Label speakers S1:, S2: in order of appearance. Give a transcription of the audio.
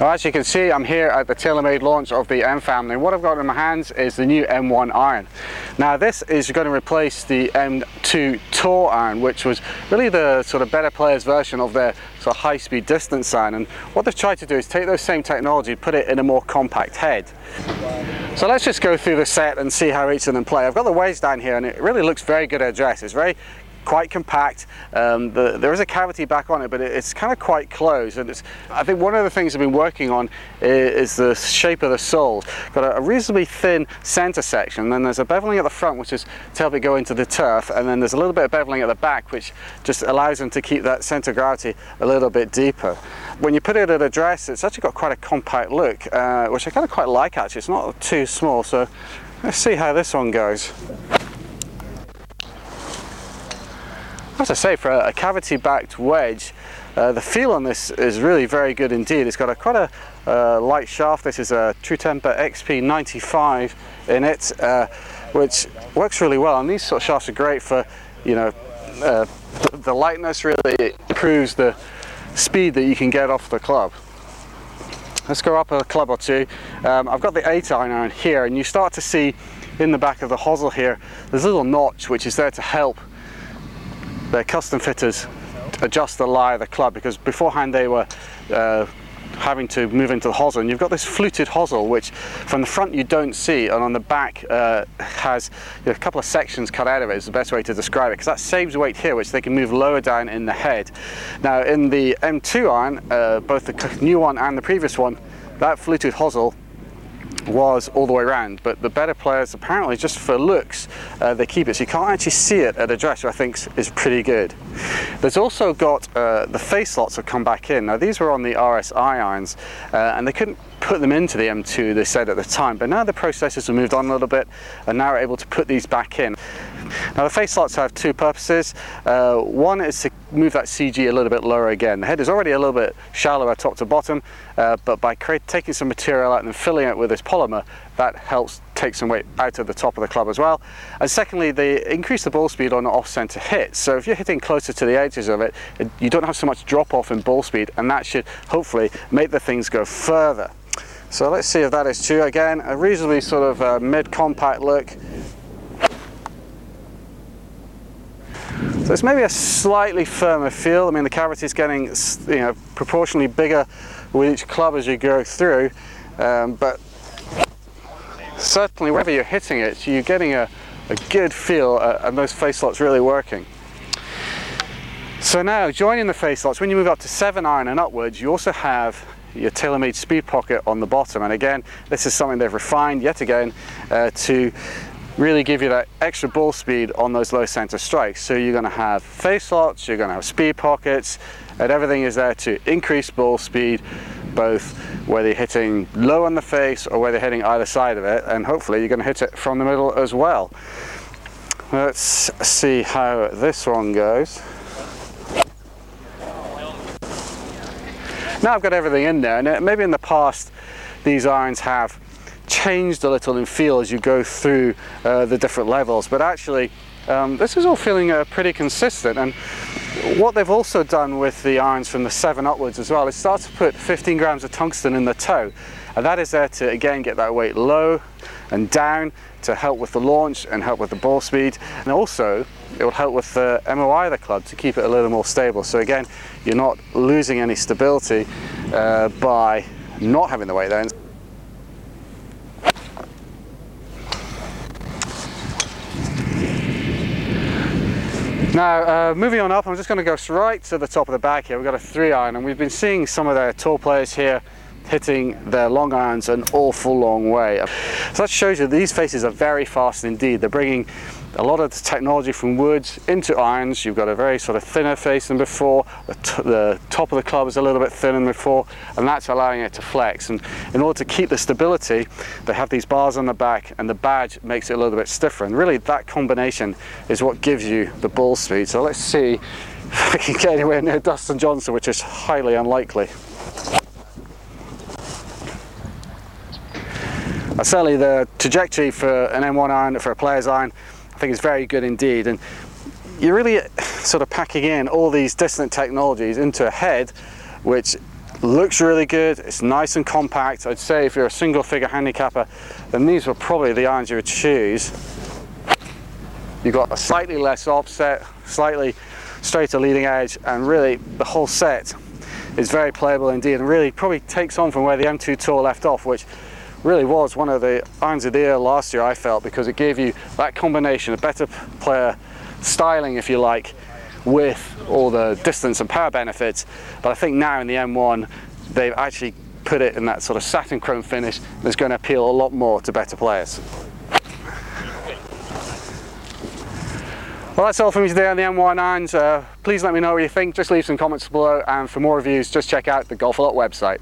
S1: Now, as you can see, I'm here at the TaylorMade launch of the M family. What I've got in my hands is the new M1 iron. Now, this is going to replace the M2 Tour iron, which was really the sort of better players version of their sort of high-speed distance iron. And what they've tried to do is take those same technology, put it in a more compact head. So let's just go through the set and see how each of them play. I've got the wedge down here and it really looks very good at address. It's very quite compact. Um, the, there is a cavity back on it, but it, it's kind of quite closed. And I think one of the things I've been working on is, is the shape of the soles. Got a, a, reasonably thin center section, then there's a beveling at the front, which is to help it go into the turf, and then there's a little bit of beveling at the back, which just allows them to keep that center of gravity a little bit deeper. When you put it at address, it's actually got quite a compact look, uh, which I kind of quite like actually. It's not too small, so let's see how this one goes. As I say, for a, cavity-backed wedge, uh, the feel on this is really very good indeed. It's got a quite a uh, light shaft. This is a True Temper XP95 in it, uh, which works really well. And these sort of shafts are great for, you know, uh, the, the lightness really improves the speed that you can get off the club. Let's go up a club or two. Um, I've got the 8 iron here and you start to see in the back of the hosel here, there's a little notch which is there to help the custom fitters adjust the lie of the club because beforehand they were uh, having to move into the hosel and you've got this fluted hosel which from the front you don't see and on the back uh, has you know, a couple of sections cut out of it is the best way to describe it because that saves weight here which they can move lower down in the head. Now in the M2 iron, uh, both the new one and the previous one, that fluted hosel was all the way around but the better players apparently just for looks uh, they keep it so you can't actually see it at address which I think is pretty good. There's also got uh, the face slots have come back in. Now these were on the RSI irons uh, and they couldn't put them into the M2 they said at the time but now the processors have moved on a little bit and now are able to put these back in. Now the face slots have two purposes. Uh, one is to move that CG a little bit lower again. The head is already a little bit shallower top to bottom, uh, but by taking some material out and filling it with this polymer, that helps take some weight out of the top of the club as well. And secondly, they increase the ball speed on off-center hits. So if you're hitting closer to the edges of it, you don't have so much drop off in ball speed, and that should hopefully make the things go further. So let's see if that is true. Again, a reasonably sort of uh, mid-compact look. So it's maybe a slightly firmer feel. I mean, the cavity is getting, you know, proportionally bigger with each club as you go through, um, but certainly wherever you're hitting it, you're getting a, a good feel uh, and those face slots really working. So now, joining the face slots, when you move up to 7 iron and upwards, you also have your TaylorMade speed pocket on the bottom. And again, this is something they've refined yet again uh, to really give you that extra ball speed on those low center strikes. So you're going to have face slots, you're going to have speed pockets, and everything is there to increase ball speed, both whether you're hitting low on the face or whether you're hitting either side of it, and hopefully you're going to hit it from the middle as well. Let's see how this one goes. Now I've got everything in there, and maybe in the past these irons have changed a little in feel as you go through uh, the different levels but actually um, this is all feeling uh, pretty consistent and what they've also done with the irons from the 7 upwards as well is start to put 15 grams of tungsten in the toe and that is there to again get that weight low and down to help with the launch and help with the ball speed and also it will help with the MOI of the club to keep it a little more stable so again you're not losing any stability uh, by not having the weight there. Now, uh, moving on up, I'm just going to go right to the top of the bag here. We've got a three iron, and we've been seeing some of the tour players here hitting their long irons an awful long way. So that shows you these faces are very fast indeed. They're bringing a lot of the technology from woods into irons. You've got a very sort of thinner face than before. The, the, top of the club is a little bit thinner than before, and that's allowing it to flex. And in order to keep the stability, they have these bars on the back, and the badge makes it a little bit stiffer. And really, that combination is what gives you the ball speed. So let's see if I can get anywhere near Dustin Johnson, which is highly unlikely. Certainly the trajectory for an M1 iron, for a player's iron, think is very good indeed. And you're really sort of packing in all these distant technologies into a head which looks really good, it's nice and compact. I'd say if you're a single figure handicapper, then these were probably the irons you would choose. You've got a slightly less offset, slightly straighter leading edge, and really the whole set is very playable indeed and really probably takes on from where the M2 Tour left off, which really was one of the irons of the year last year, I felt, because it gave you that combination, a better player styling, if you like, with all the distance and power benefits. But I think now in the M1, they've actually put it in that sort of satin chrome finish that's going to appeal a lot more to better players. Well, that's all from me today on the M1 irons. Uh, please let me know what you think. Just leave some comments below. And for more reviews, just check out the Golfalot website.